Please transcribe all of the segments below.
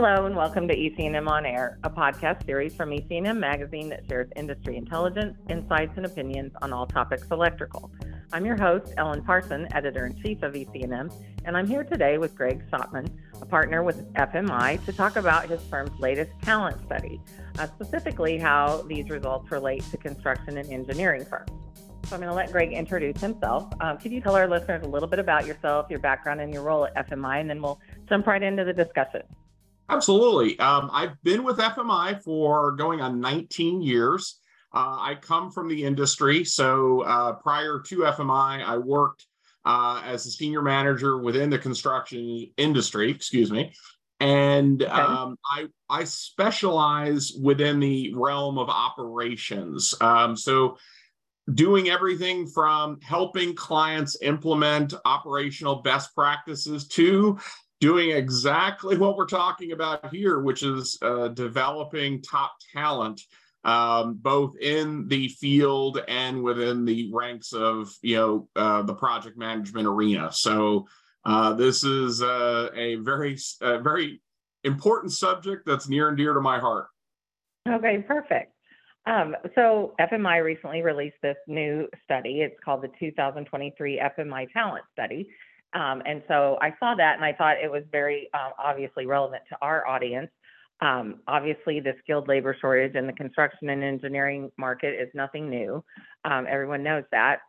Hello and welcome to EC&M On Air, a podcast series from EC&M Magazine that shares industry intelligence, insights, and opinions on all topics electrical. I'm your host, Ellen Parson, editor-in-chief of EC&M, and I'm here today with Gregg Schoppman, a partner with FMI, to talk about his firm's latest talent study, uh, specifically how these results relate to construction and engineering firms. So I'm going to let Gregg introduce himself. Um, could you tell our listeners a little bit about yourself, your background, and your role at FMI, and then we'll jump right into the discussion. Absolutely. Um, I've been with FMI for going on 19 years. Uh, I come from the industry. So uh, prior to FMI, I worked uh, as a senior manager within the construction industry, excuse me. And okay. um, I, I specialize within the realm of operations. Um, so doing everything from helping clients implement operational best practices to doing exactly what we're talking about here, which is uh, developing top talent, um, both in the field and within the ranks of you know uh, the project management arena. So uh, this is uh, a very very important subject that's near and dear to my heart. Okay, perfect. Um, so FMI recently released this new study. It's called the 2023 FMI Talent Study. Um, and so I saw that and I thought it was very uh, obviously relevant to our audience. Um, obviously, the skilled labor shortage in the construction and engineering market is nothing new. Um, everyone knows that.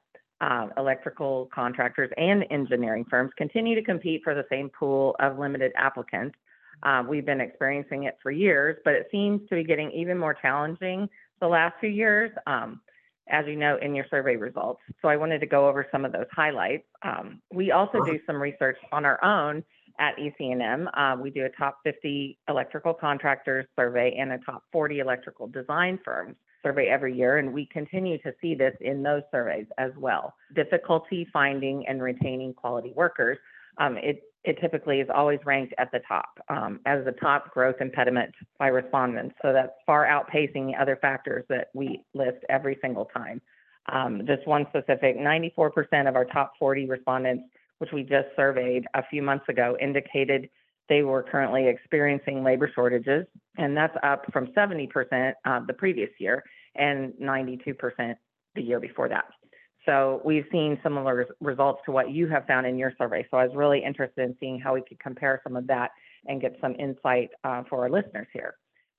Um, electrical contractors and engineering firms continue to compete for the same pool of limited applicants. Uh, we've been experiencing it for years, but it seems to be getting even more challenging the last few years. Um, as you know, in your survey results. So I wanted to go over some of those highlights. Um, we also do some research on our own at EC&M. Uh, we do a top 50 electrical contractors survey and a top 40 electrical design firms survey every year, and we continue to see this in those surveys as well. Difficulty finding and retaining quality workers. Um, it it typically is always ranked at the top um, as the top growth impediment by respondents. So that's far outpacing the other factors that we list every single time. Um, just one specific 94% of our top 40 respondents, which we just surveyed a few months ago, indicated they were currently experiencing labor shortages, and that's up from 70% uh, the previous year and 92% the year before that. So we've seen similar results to what you have found in your survey. So I was really interested in seeing how we could compare some of that and get some insight uh, for our listeners here.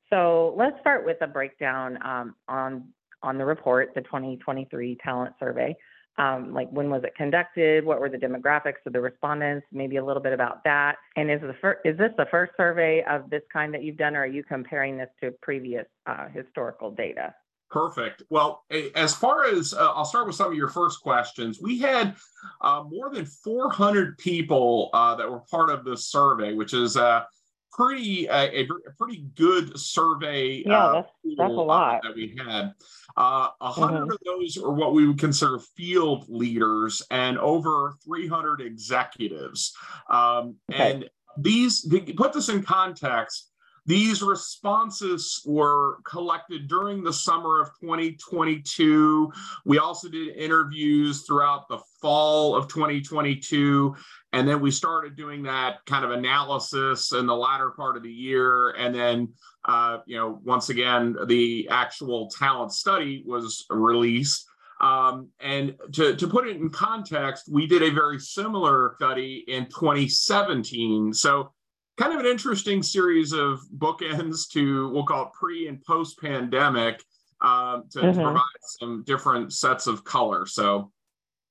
So let's start with a breakdown um, on on the report, the 2023 talent survey. Um, like when was it conducted? What were the demographics of the respondents? Maybe a little bit about that. And is the fir- is this the first survey of this kind that you've done, or are you comparing this to previous uh, historical data? Perfect. Well, as far as uh, I'll start with some of your first questions. We had uh, more than 400 people uh, that were part of this survey, which is a pretty a, a pretty good survey. Yeah, uh, that's, that's a lot that we had. Uh, a 100 mm-hmm. of those are what we would consider field leaders, and over 300 executives. Um, okay. And these put this in context these responses were collected during the summer of 2022. We also did interviews throughout the fall of 2022. And then we started doing that kind of analysis in the latter part of the year. And then, uh, you know, once again, the actual talent study was released. Um, and to, to put it in context, we did a very similar study in 2017. So kind of an interesting series of bookends to we'll call it pre and post pandemic um, to, mm-hmm. to, provide some different sets of color. So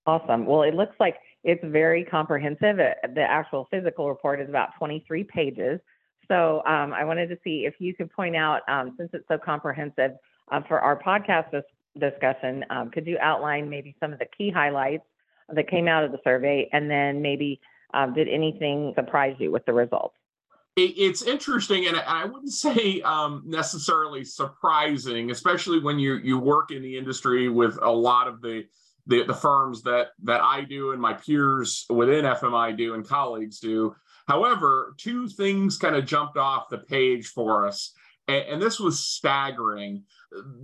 awesome. Well, it looks like it's very comprehensive. The actual physical report is about 23 pages. So um, I wanted to see if you could point out, um, since it's so comprehensive, uh, for our podcast dis- discussion, um, could you outline maybe some of the key highlights that came out of the survey, and then maybe um, did anything surprise you with the results? It's interesting and i wouldn't say um, necessarily surprising especially when you you work in the industry with a lot of the, the the, firms that that i do and my peers within fmi do and colleagues do. However two things kind of jumped off the page for us and, and this was staggering.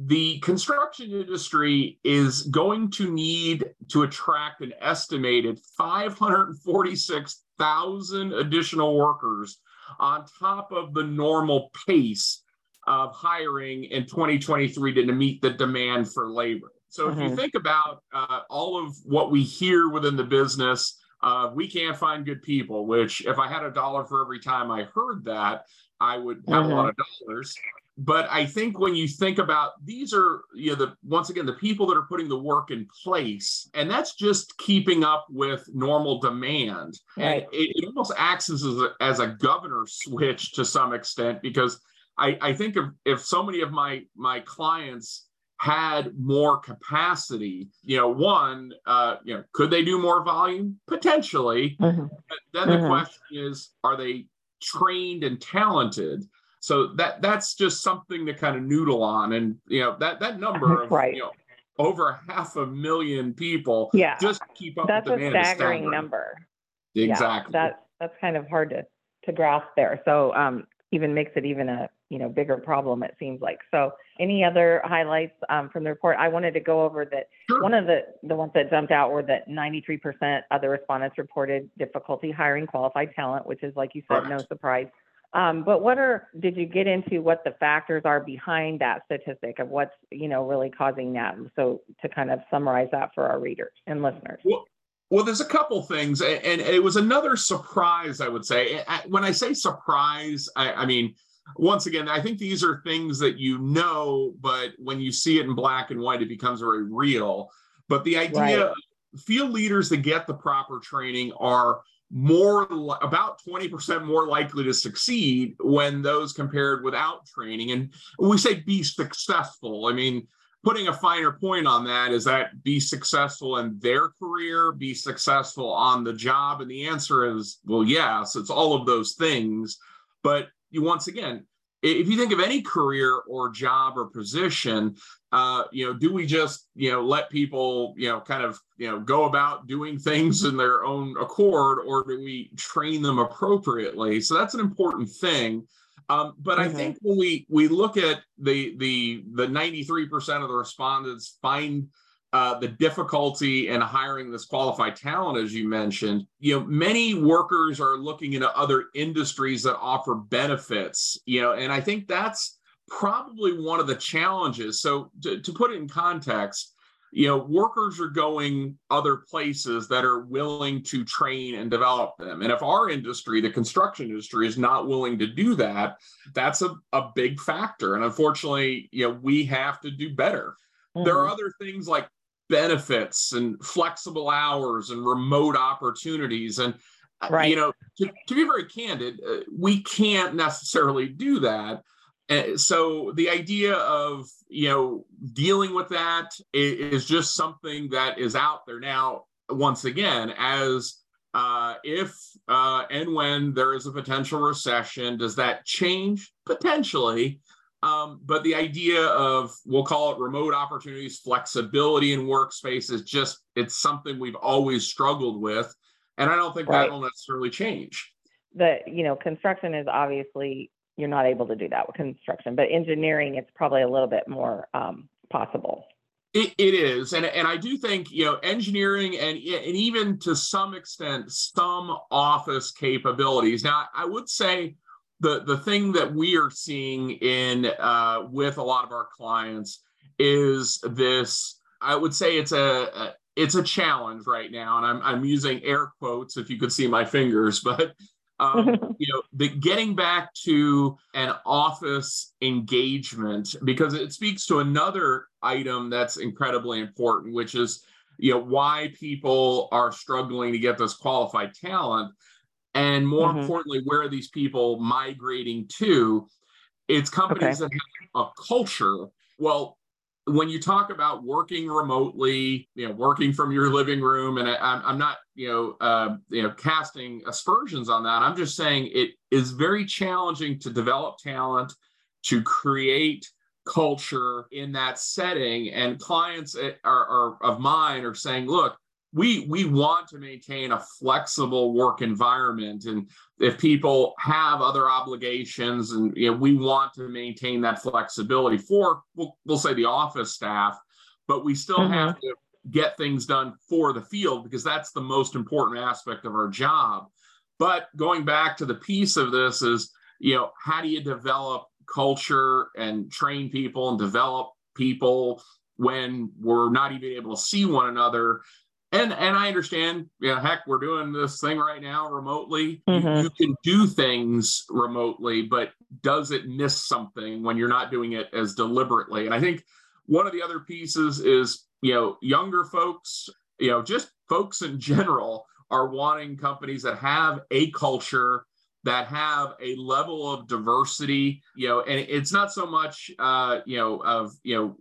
The construction industry is going to need to attract an estimated 546,000 additional workers on top of the normal pace of hiring in 2023 to meet the demand for labor. So if mm-hmm. you think about uh, all of what we hear within the business, uh, we can't find good people, which if I had a dollar for every time I heard that, I would have mm-hmm. a lot of dollars. But I think when you think about these are, you know, the once again, the people that are putting the work in place, and that's just keeping up with normal demand. Right. And it, it almost acts as a, as a governor switch to some extent because I, I think if, if so many of my my clients had more capacity, you know, one, uh, you know, could they do more volume? Potentially. Mm-hmm. But then mm-hmm. the question is, are they trained and talented? So that that's just something to kind of noodle on. And you know, that that number of right. you know over half a million people yeah. just keep up that's a staggering number. Exactly. Yeah, that that's kind of hard to to grasp there. So um even makes it even a you know bigger problem it seems like so any other highlights um, from the report i wanted to go over that sure. one of the the ones that jumped out were that 93% of the respondents reported difficulty hiring qualified talent which is like you said right. no surprise um, but what are did you get into what the factors are behind that statistic of what's you know really causing that so to kind of summarize that for our readers and listeners well, well, there's a couple things, and it was another surprise, I would say. When I say surprise, I, I mean, once again, I think these are things that you know, but when you see it in black and white, it becomes very real. But the idea right. field leaders that get the proper training are more about 20% more likely to succeed when those compared without training. And we say be successful. I mean, putting a finer point on that is that be successful in their career, be successful on the job. And the answer is, well, yes, it's all of those things. But you once again, if you think of any career or job or position, uh, you know, do we just you know let people you know kind of you know go about doing things in their own accord, or do we train them appropriately? So that's an important thing. Um, but mm-hmm. I think when we we look at the the the 93% of the respondents find uh, the difficulty in hiring this qualified talent, as you mentioned, you know, many workers are looking into other industries that offer benefits, you know, and I think that's probably one of the challenges. So to, to put it in context, you know, workers are going other places that are willing to train and develop them. And if our industry, the construction industry, is not willing to do that, that's a, a big factor. And unfortunately, you know, we have to do better. There are mm-hmm. other things like benefits and flexible hours and remote opportunities. And uh, right. you know to, to, be very candid uh, we can't necessarily do that. Uh, so the idea of you know dealing with that is, is just something that is out there now once again as uh, if uh, and when there is a potential recession does that change? Potentially um, but the idea of we'll call it remote opportunities, flexibility in workspace is just it's something we've always struggled with, and I don't think right. that will necessarily change. The you know construction is obviously you're not able to do that with construction, but engineering it's probably a little bit more um, possible. It, it is, and and I do think you know engineering and and even to some extent some office capabilities. Now I would say the the thing that we are seeing in uh, with a lot of our clients is this. I would say it's a, a it's a challenge right now, and I'm I'm using air quotes if you could see my fingers, but um, you know, the getting back to an office engagement because it speaks to another item that's incredibly important, which is you know why people are struggling to get this qualified talent and more mm-hmm. importantly where are these people migrating to it's companies okay. that have a culture well when you talk about working remotely you know working from your living room and I, am not you know uh, you know casting aspersions on that i'm just saying it is very challenging to develop talent to create culture in that setting and clients are, are of mine are saying look we we want to maintain a flexible work environment and if people have other obligations and you know, we want to maintain that flexibility for we'll, we'll say the office staff but we still mm-hmm. have to get things done for the field because that's the most important aspect of our job But going back to the piece of this is, you know, how do you develop culture and train people and develop people when we're not even able to see one another? And and I understand, yeah, heck, we're doing this thing right now remotely. Mm-hmm. You, you can do things remotely, but does it miss something when you're not doing it as deliberately? And I think one of the other pieces is, you know, younger folks, you know, just folks in general are wanting companies that have a culture that have a level of diversity you know and it's not so much uh, you know of you know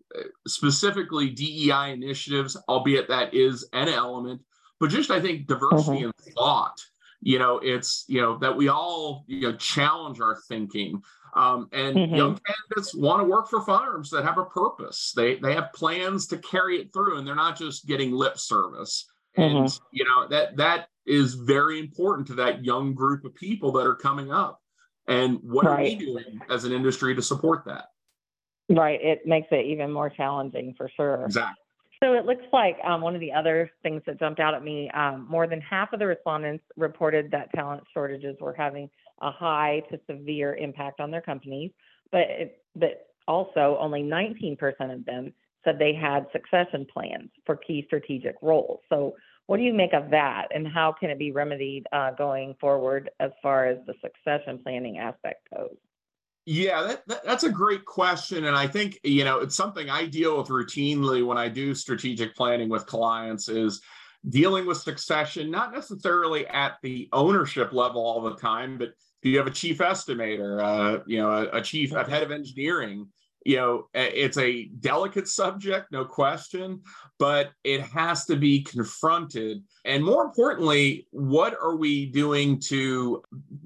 specifically dei initiatives albeit that is an element but just i think diversity mm-hmm. in thought you know it's you know that we all you know challenge our thinking um, and mm-hmm. young candidates want to work for farms that have a purpose they they have plans to carry it through and they're not just getting lip service and mm-hmm. you know that that is very important to that young group of people that are coming up. And what right. are we doing as an industry to support that? Right. It makes it even more challenging for sure. Exactly. So it looks like um, one of the other things that jumped out at me um, more than half of the respondents reported that talent shortages were having a high to severe impact on their companies but it, but also only 19% of them said they had succession plans for key strategic roles. So, what do you make of that, and how can it be remedied uh, going forward as far as the succession planning aspect goes? Yeah, that, that, that's a great question. And I think, you know, it's something I deal with routinely when I do strategic planning with clients is dealing with succession, not necessarily at the ownership level all the time, but do you have a chief estimator, uh, you know, a, a chief, a head of engineering, you know it's a delicate subject no question but it has to be confronted. And more importantly what are we doing to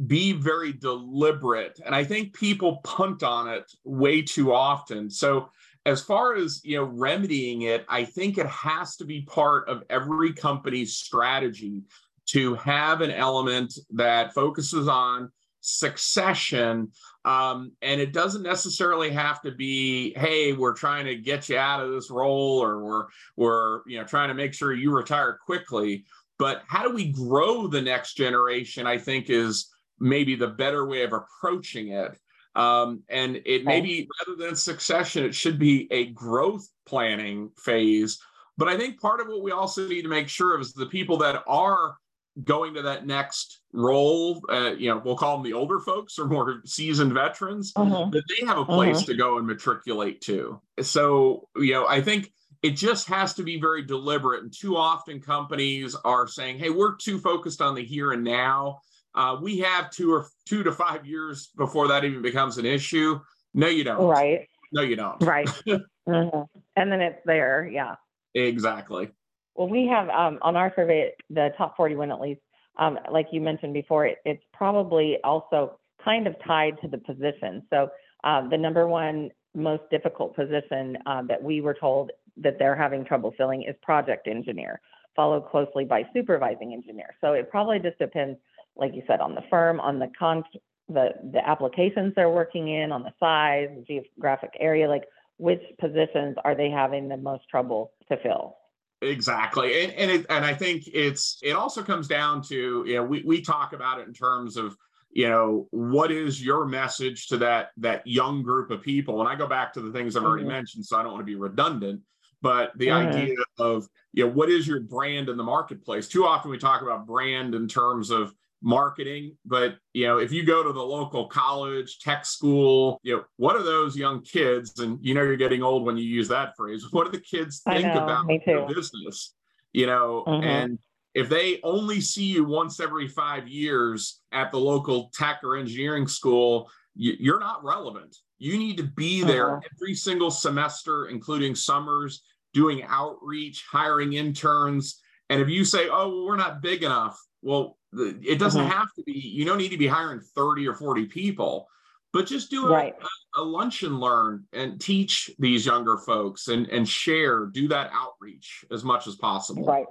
be very deliberate? And i think people punt on it way too often. So as far as you know remedying it i think it has to be part of every company's strategy to have an element that focuses on succession um, and it doesn't necessarily have to be, hey, we're trying to get you out of this role or we're we're you know trying to make sure you retire quickly. But how do we grow the next generation? I think is maybe the better way of approaching it. Um, and it may be rather than succession, it should be a growth planning phase. But I think part of what we also need to make sure of is the people that are going to that next role, uh, you know, we'll call them the older folks or more seasoned veterans, uh-huh. that they have a place uh-huh. to go and matriculate to. So, you know, I think it just has to be very deliberate. And too often companies are saying, hey, we're too focused on the here and now. Uh, we have two or two to five years before that even becomes an issue. No, you don't. Right. No, you don't. Right. uh-huh. And then it's there. Yeah. Exactly. Well, we have um, on our survey, the top 41 at least, um, like you mentioned before, it, it's probably also kind of tied to the position. So um, the number one most difficult position uh, that we were told that they're having trouble filling is project engineer, followed closely by supervising engineer. So it probably just depends, like you said, on the firm, on the con, the the applications they're working in, on the size, geographic area, like which positions are they having the most trouble to fill. Exactly. And and, it, and I think it's it also comes down to, you know, we, we talk about it in terms of, you know, what is your message to that that young group of people? And I go back to the things I've already mm-hmm. mentioned, so I don't want to be redundant. But the mm-hmm. idea of, you know, what is your brand in the marketplace? Too often we talk about brand in terms of marketing but you know if you go to the local college tech school you know what are those young kids and you know you're getting old when you use that phrase what do the kids think know, about their business you know mm-hmm. and if they only see you once every five years at the local tech or engineering school you, are not relevant you need to be there uh-huh. every single semester including summers doing outreach hiring interns and if you say oh well, we're not big enough well it doesn't mm-hmm. have to be, you don't need to be hiring 30 or 40 people, but just do right. a, a lunch and learn and teach these younger folks and, and share, do that outreach as much as possible. Right.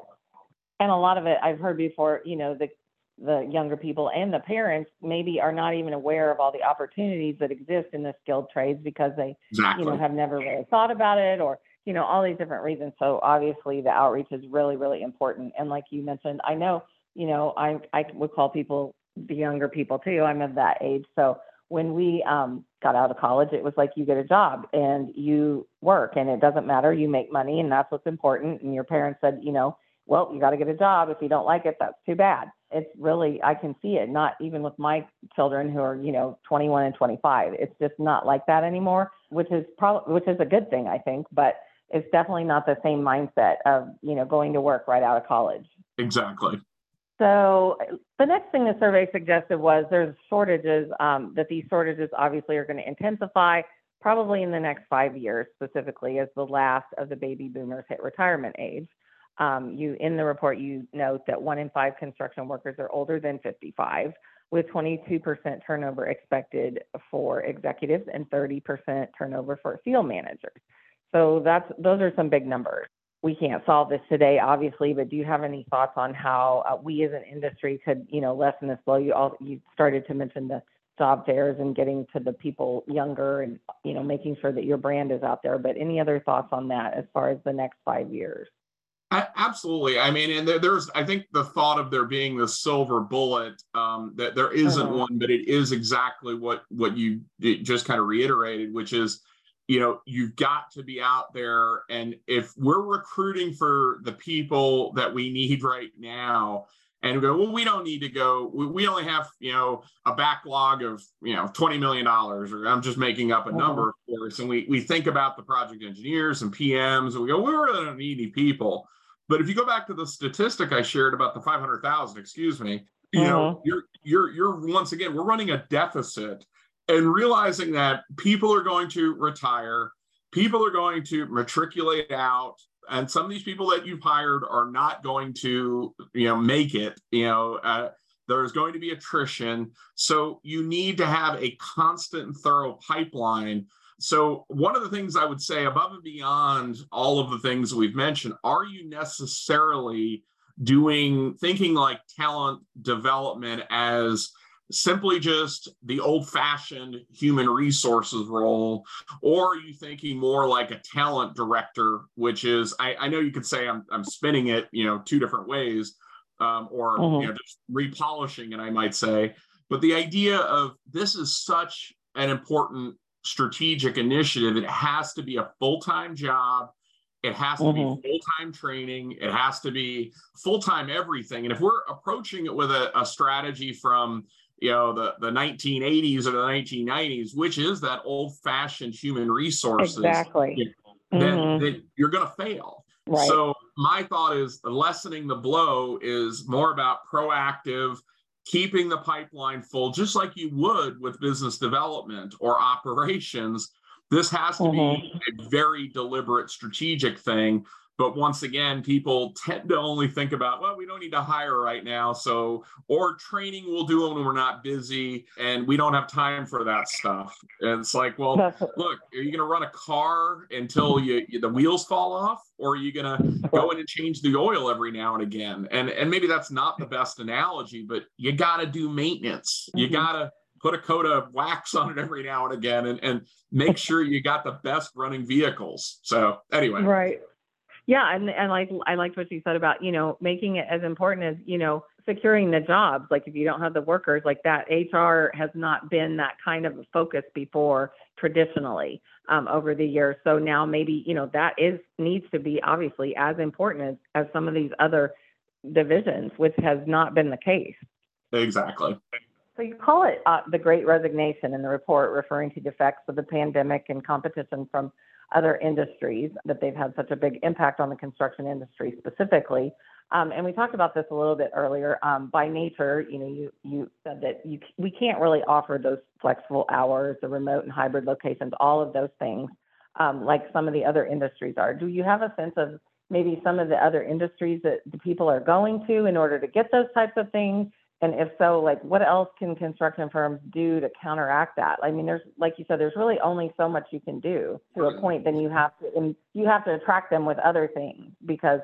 And a lot of it I've heard before, you know, the the younger people and the parents maybe are not even aware of all the opportunities that exist in the skilled trades because they exactly. you know have never really thought about it or you know all these different reasons so obviously the outreach is really really important and like you mentioned i know you know, I I would call people the younger people too. I'm of that age. So when we um, got out of college, it was like you get a job and you work and it doesn't matter. You make money and that's what's important. And your parents said, you know, well, you got to get a job. If you don't like it, that's too bad. It's really, I can see it, not even with my children who are, you know, 21 and 25. It's just not like that anymore, which is probably, which is a good thing, I think, but it's definitely not the same mindset of, you know, going to work right out of college. Exactly. So the next thing the survey suggested was there's shortages, um, that these shortages obviously are going to intensify probably in the next five years, specifically as the last of the baby boomers hit retirement age. Um, you in the report you note that one in five construction workers are older than 55, with 22% turnover expected for executives and 30% turnover for field managers. So that's those are some big numbers we can't solve this today, obviously, but do you have any thoughts on how uh, we as an industry could, you know, lessen this blow? You all you started to mention the job fairs and getting to the people younger and you know making sure that your brand is out there. But any other thoughts on that as far as the next five years? Absolutely. I mean, and there, there's, I think the thought of there being the silver bullet, um, that there isn't uh-huh. one, but it is exactly what what you just kind of reiterated, which is you know you've got to be out there and if we're recruiting for the people that we need right now and we go well we don't need to go we, we only have you know a backlog of you know 20 million dollars or i'm just making up a uh-huh. number of course and we, we think about the project engineers and pms and we go we really don't need any people but if you go back to the statistic i shared about the 500000 excuse me you uh-huh. know you're you're you're once again we're running a deficit and realizing that people are going to retire, people are going to matriculate out, and some of these people that you've hired are not going to, you know, make it. You know, uh, there's going to be attrition, so you need to have a constant thorough pipeline. So, one of the things I would say, above and beyond all of the things we've mentioned, are you necessarily doing thinking like talent development as simply just the old fashioned human resources role, or are you thinking more like a talent director, which is, I, I know you could say I'm, I'm spinning it, you know, two different ways, um, or, mm-hmm. you know, just repolishing it, I might say. But the idea of this is such an important strategic initiative, it has to be a full time job. It has to mm-hmm. be full time training. It has to be full time everything. And if we're approaching it with a, a strategy from you know the the 1980s or the 1990s which is that old fashioned human resources exactly you know, mm-hmm. then, then you're going to fail right. so my thought is lessening the blow is more about proactive keeping the pipeline full just like you would with business development or operations this has to mm-hmm. be a very deliberate strategic thing but once again people tend to only think about well we don't need to hire right now. So or training we'll do when we're not busy and we don't have time for that stuff. And it's like well look are you going to run a car until you, you, the wheels fall off? Or are you going to go in and change the oil every now and again? And and maybe that's not the best analogy but you got to do maintenance. You mm-hmm. got to put a coat of wax on it every now and again and, and make sure you got the best running vehicles. So anyway. Right yeah, and and like I liked what you said about you know making it as important as you know securing the jobs. Like if you don't have the workers, like that HR has not been that kind of a focus before traditionally um, over the years. So now maybe you know that is needs to be obviously as important as, as some of these other divisions, which has not been the case. Exactly. So you call it uh, the Great Resignation in the report, referring to the effects of the pandemic and competition from other industries that they've had such a big impact on the construction industry specifically. Um, and we talked about this a little bit earlier. Um, by nature, you know, you you said that you we can't really offer those flexible hours, the remote and hybrid locations, all of those things, um, like some of the other industries are. Do you have a sense of maybe some of the other industries that the people are going to in order to get those types of things? And if so, like what else can construction firms do to counteract that? I mean, there's like you said, there's really only so much you can do to a point. Then you have to and you have to attract them with other things because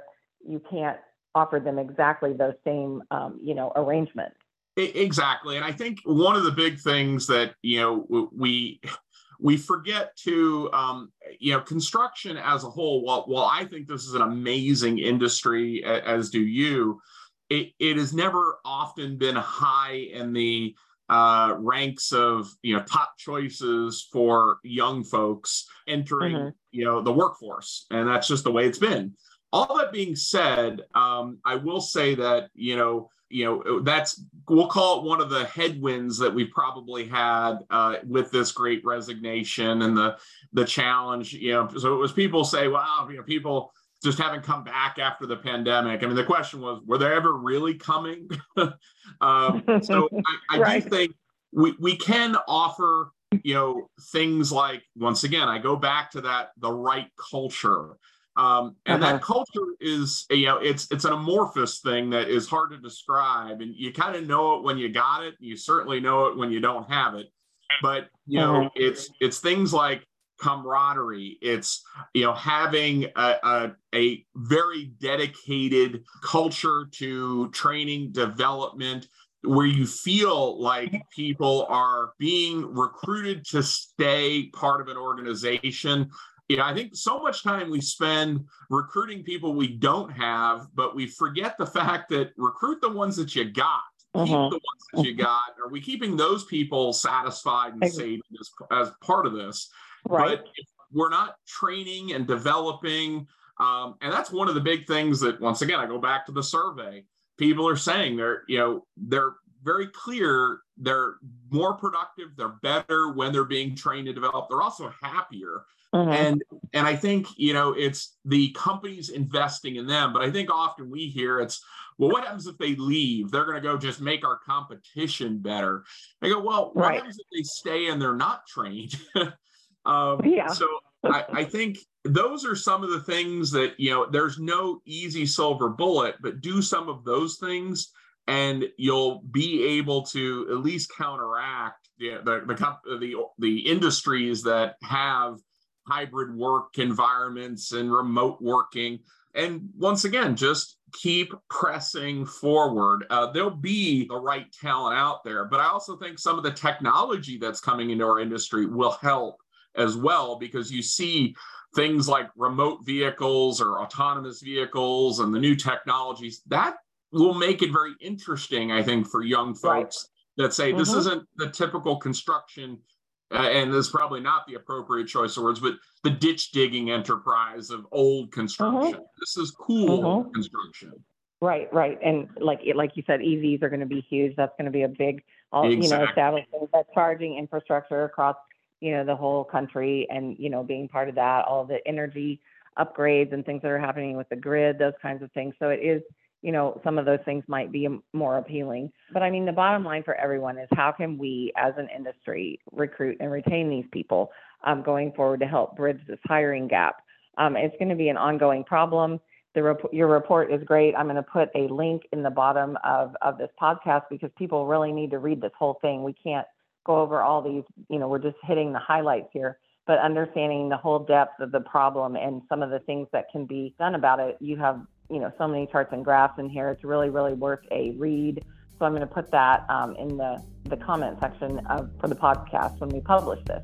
you can't offer them exactly those same um, you know arrangements. Exactly, and I think one of the big things that you know we we forget to um, you know construction as a whole. While while I think this is an amazing industry, as do you it, it has never often been high in the uh, ranks of you know top choices for young folks entering mm-hmm. you know the workforce, and that's just the way it's been. All that being said, um, I will say that you know you know that's we'll call it one of the headwinds that we've probably had uh, with this great resignation and the the challenge you know so it was people say wow you know people just haven't come back after the pandemic i mean the question was were they ever really coming um, so i, I right. do think we, we can offer you know things like once again i go back to that the right culture um, and uh-huh. that culture is, you know, it's it's an amorphous thing that is hard to describe, and you kind of know it when you got it. You certainly know it when you don't have it. But you know, uh-huh. it's it's things like camaraderie. It's you know having a, a, a very dedicated culture to training development where you feel like people are being recruited to stay part of an organization you know, I think so much time we spend recruiting people we don't have, but we forget the fact that recruit the ones that you got. Keep mm-hmm. the ones that you got. Are we keeping those people satisfied and safe as, as part of this? Right. But if we're not training and developing, um, and that's one of the big things that, once again, I go back to the survey. People are saying they're, you know, they're very clear. They're more productive. They're better when they're being trained and developed. They're also happier Mm-hmm. And and I think you know it's the companies investing in them, but I think often we hear it's well, what happens if they leave? They're going to go just make our competition better. I go, well, what right. happens if they stay and they're not trained? um, yeah. So I, I think those are some of the things that you know. There's no easy silver bullet, but do some of those things, and you'll be able to at least counteract the the the, the, the industries that have hybrid work environments and remote working. And once again, just keep pressing forward. Uh, there'll be the right talent out there, but I also think some of the technology that's coming into our industry will help as well because you see things like remote vehicles or autonomous vehicles and the new technologies that will make it very interesting, I think, for young folks right. that say mm-hmm. this isn't the typical construction uh, and this is probably not the appropriate choice of words, but the ditch digging enterprise of old construction. Uh-huh. This is cool uh-huh. construction. Right, right, and like like you said, EVs are going to be huge. That's going to be a big, all, exactly. you know, establishing that charging infrastructure across you know the whole country, and you know being part of that, all the energy upgrades and things that are happening with the grid, those kinds of things. So it is you know, some of those things might be more appealing. But I mean, the bottom line for everyone is how can we as an industry recruit and retain these people um, going forward to help bridge this hiring gap? Um, it's going to be an ongoing problem. The rep- your report is great. I'm going to put a link in the bottom of, of this podcast because people really need to read this whole thing. We can't go over all these, you know, we're just hitting the highlights here but understanding the whole depth of the problem and some of the things that can be done about it, you have you know so many charts and graphs in here. It's really really worth a read. So I'm going to put that um, in the the comment section of for the podcast when we publish this.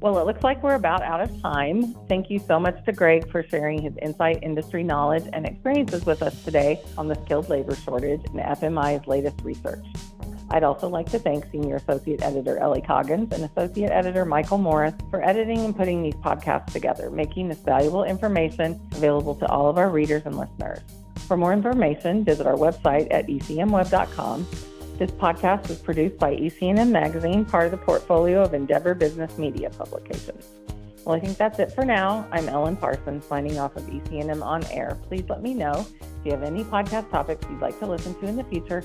Well, it looks like we're about out of time. Thank you so much to Gregg for sharing his insight, industry knowledge, and experiences with us today on the skilled labor shortage and FMI's latest research. I'd also like to thank Senior Associate Editor Ellie Coggins and Associate Editor Michael Morris for editing and putting these podcasts together, making this valuable information available to all of our readers and listeners. For more information, visit our website at ecmweb.com. This podcast was produced by EC&M Magazine, part of the portfolio of Endeavor Business Media Publications. Well, I think that's it for now. I'm Ellen Parsons, signing off of EC&M On Air. Please let me know if you have any podcast topics you'd like to listen to in the future